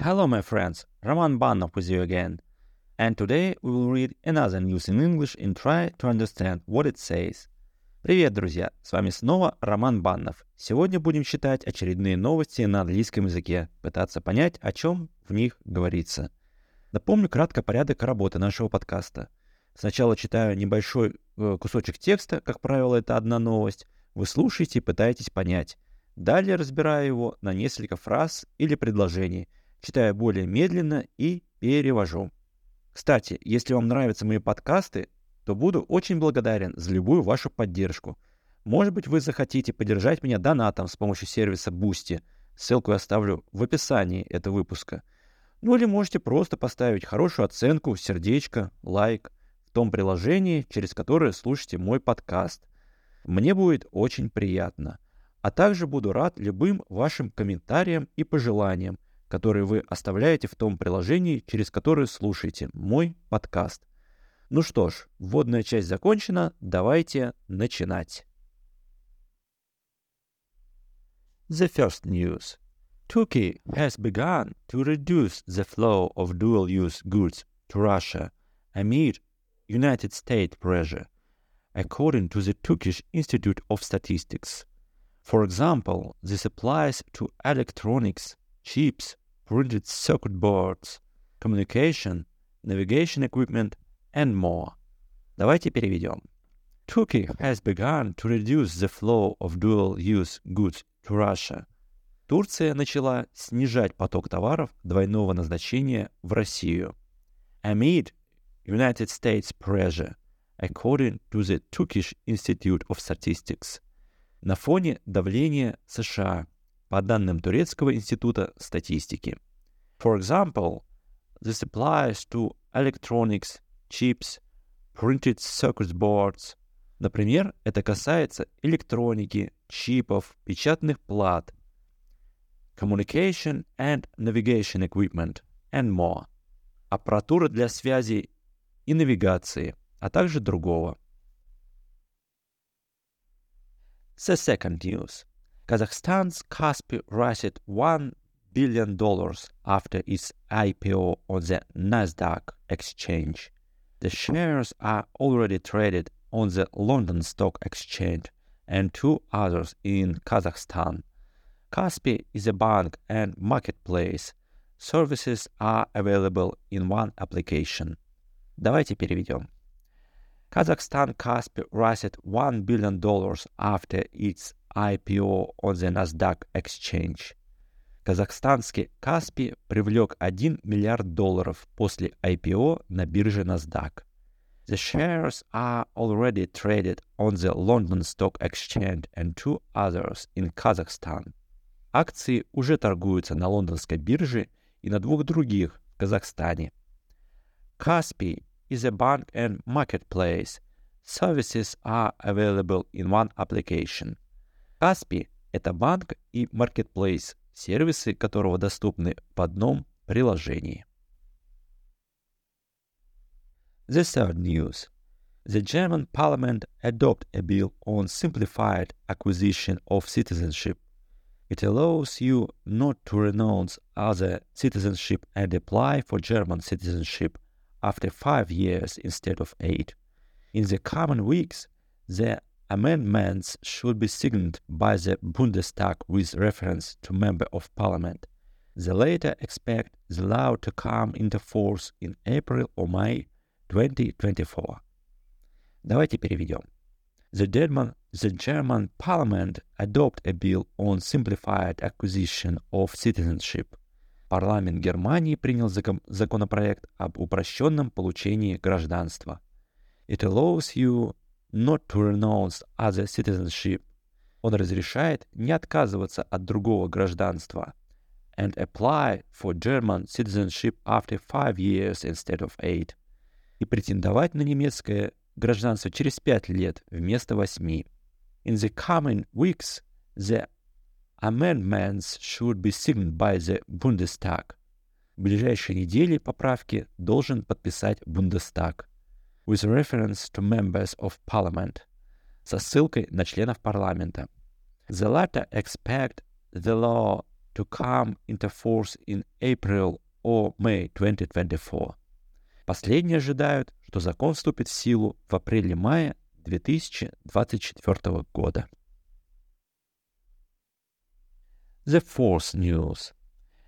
Hello, my friends. Roman Banov with you again. And today we will read another news in English and try to understand what it says. Привет, друзья! С вами снова Роман Баннов. Сегодня будем читать очередные новости на английском языке, пытаться понять, о чем в них говорится. Напомню кратко порядок работы нашего подкаста. Сначала читаю небольшой э, кусочек текста, как правило, это одна новость. Вы слушаете и пытаетесь понять. Далее разбираю его на несколько фраз или предложений, читаю более медленно и перевожу. Кстати, если вам нравятся мои подкасты, то буду очень благодарен за любую вашу поддержку. Может быть, вы захотите поддержать меня донатом с помощью сервиса Boosty. Ссылку я оставлю в описании этого выпуска. Ну или можете просто поставить хорошую оценку, сердечко, лайк в том приложении, через которое слушаете мой подкаст. Мне будет очень приятно. А также буду рад любым вашим комментариям и пожеланиям, которые вы оставляете в том приложении, через которое слушаете мой подкаст. Ну что ж, вводная часть закончена, давайте начинать. The first news. Turkey has begun to reduce the flow of dual-use goods to Russia amid United States pressure, according to the Turkish Institute of Statistics. For example, this applies to electronics, chips, printed circuit boards, communication, navigation equipment, and more. Давайте переведем. Turkey has begun to reduce the flow of dual-use goods to Russia. Турция начала снижать поток товаров двойного назначения в Россию. Amid United States pressure, according to the Turkish Institute of Statistics. На фоне давления США, по данным Турецкого института статистики. For example, this applies to electronics, chips, printed circuit boards. Например, это касается электроники, чипов, печатных плат, communication and navigation equipment, and more. Аппаратура для связи и навигации, а также другого. The second news. Kazakhstan's Kaspi raised $1 billion after its IPO on the Nasdaq exchange. The shares are already traded on the London Stock Exchange and two others in Kazakhstan. Kaspi is a bank and marketplace. Services are available in one application. Давайте переведем. Kazakhstan Kaspi raised $1 billion after its IPO on the Nasdaq exchange. Казахстанский Каспи привлек 1 миллиард долларов после IPO на бирже NASDAQ. The shares are already traded on the London Stock Exchange and two others in Kazakhstan. Акции уже торгуются на лондонской бирже и на двух других в Казахстане. Kaspi is a bank and marketplace. Services are available in one application. Kaspi – это банк и marketplace, сервисы которого доступны в одном приложении. The third news. The German parliament adopted a bill on simplified acquisition of citizenship. It allows you not to renounce other citizenship and apply for German citizenship after five years instead of eight. In the coming weeks, the Amendments should be signed by the Bundestag with reference to Member of Parliament. The latter expect the law to come into force in April or May 2024. Давайте переведем. The German, the German Parliament adopt a bill on simplified acquisition of citizenship. Парламент Германии принял закон, законопроект об упрощенном получении гражданства. It allows you not to renounce other citizenship. Он разрешает не отказываться от другого гражданства and apply for German citizenship after five years instead of eight. И претендовать на немецкое гражданство через пять лет вместо восьми. In the coming weeks, the amendments should be signed by the Bundestag. В ближайшие недели поправки должен подписать Бундестаг with reference to members of parliament, со ссылкой на членов парламента. The latter expect the law to come into force in April or May 2024. Последние ожидают, что закон вступит в силу в апреле-мае 2024 года. The fourth news.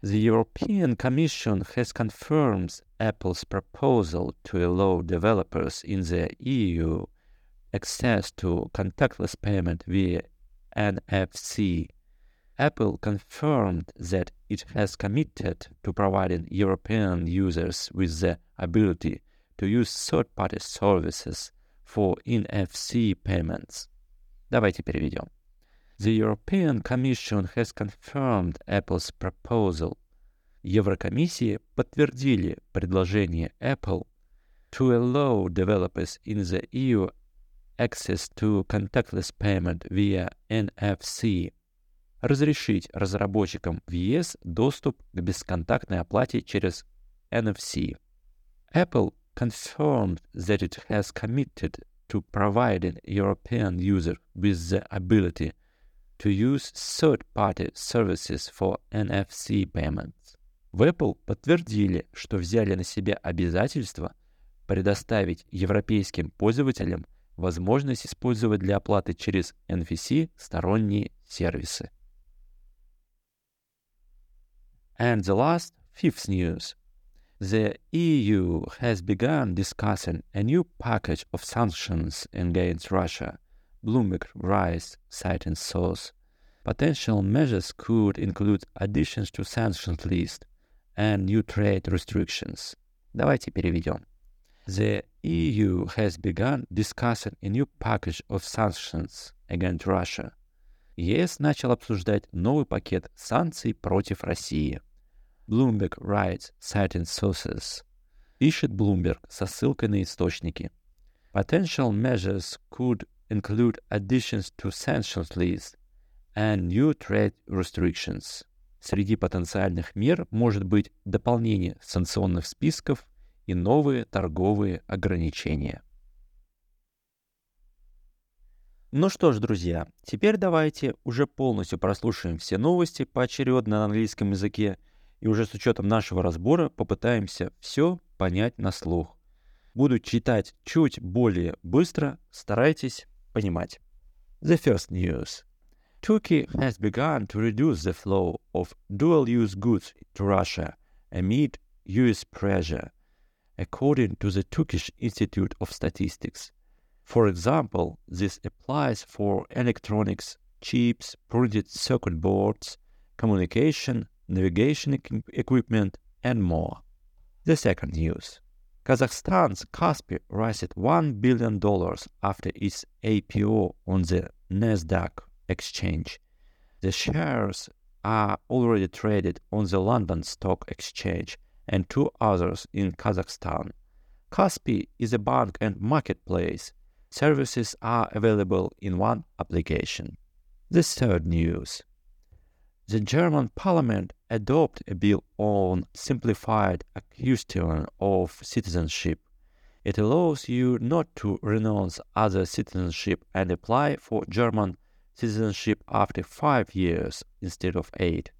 The European Commission has confirmed Apple's proposal to allow developers in the EU access to contactless payment via NFC. Apple confirmed that it has committed to providing European users with the ability to use third-party services for NFC payments. Давайте переведем. The European Commission has confirmed Apple's proposal. Еврокомиссии подтвердили предложение Apple to allow developers in the EU access to contactless payment via NFC. Разрешить разработчикам в ЕС доступ к бесконтактной оплате через NFC. Apple confirmed that it has committed to providing European users with the ability to use third-party services for NFC payments. В Apple подтвердили, что взяли на себя обязательство предоставить европейским пользователям возможность использовать для оплаты через NFC сторонние сервисы. And the last, fifth news. The EU has begun discussing a new package of sanctions against Russia, Bloomberg writes, citing source. Potential measures could include additions to sanctions list and new trade restrictions. Давайте переведем. The EU has begun discussing a new package of sanctions against Russia. ЕС начал обсуждать новый пакет санкций против России. Bloomberg writes, citing sources. Ищет Bloomberg со ссылкой на источники. Potential measures could include additions to sanctions list and new trade restrictions. Среди потенциальных мер может быть дополнение санкционных списков и новые торговые ограничения. Ну что ж, друзья, теперь давайте уже полностью прослушаем все новости поочередно на английском языке и уже с учетом нашего разбора попытаемся все понять на слух. Буду читать чуть более быстро, старайтесь понимать. The first news. Turkey has begun to reduce the flow of dual-use goods to Russia amid US pressure according to the Turkish Institute of Statistics. For example, this applies for electronics, chips, printed circuit boards, communication, navigation equipment, and more. The second news. Kazakhstan's Kaspi raised $1 billion after its IPO on the Nasdaq exchange. The shares are already traded on the London Stock Exchange and two others in Kazakhstan. Kaspi is a bank and marketplace. Services are available in one application. The third news. The German parliament adopted a bill on simplified acquisition of citizenship. It allows you not to renounce other citizenship and apply for German citizenship after five years instead of eight.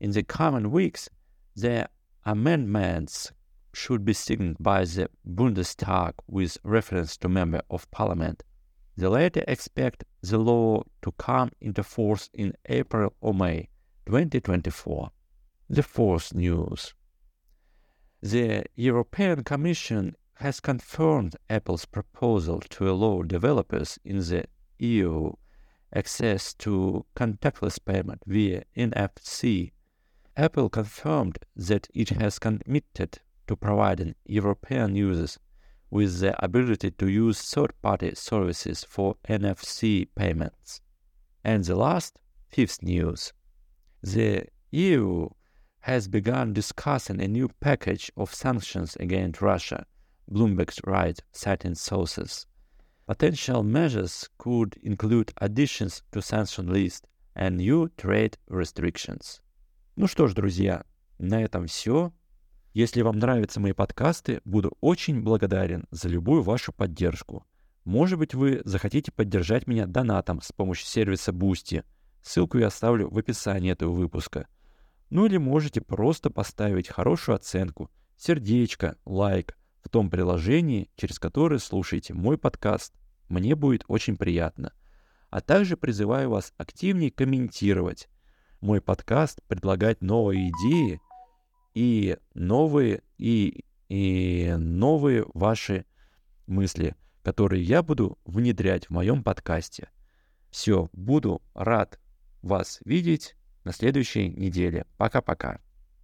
In the coming weeks, the amendments should be signed by the Bundestag with reference to member of parliament. The latter expect the law to come into force in April or May 2024. The fourth news. The European Commission has confirmed Apple's proposal to allow developers in the EU access to contactless payment via NFC Apple confirmed that it has committed to providing European users with the ability to use third-party services for NFC payments. And the last, fifth news. The EU has begun discussing a new package of sanctions against Russia, Bloomberg writes, citing sources. Potential measures could include additions to sanction list and new trade restrictions. Ну что ж, друзья, на этом все. Если вам нравятся мои подкасты, буду очень благодарен за любую вашу поддержку. Может быть, вы захотите поддержать меня донатом с помощью сервиса Boosty. Ссылку я оставлю в описании этого выпуска. Ну или можете просто поставить хорошую оценку, сердечко, лайк в том приложении, через которое слушаете мой подкаст. Мне будет очень приятно. А также призываю вас активнее комментировать мой подкаст, предлагать новые идеи и новые, и, и новые ваши мысли, которые я буду внедрять в моем подкасте. Все, буду рад вас видеть на следующей неделе. Пока-пока.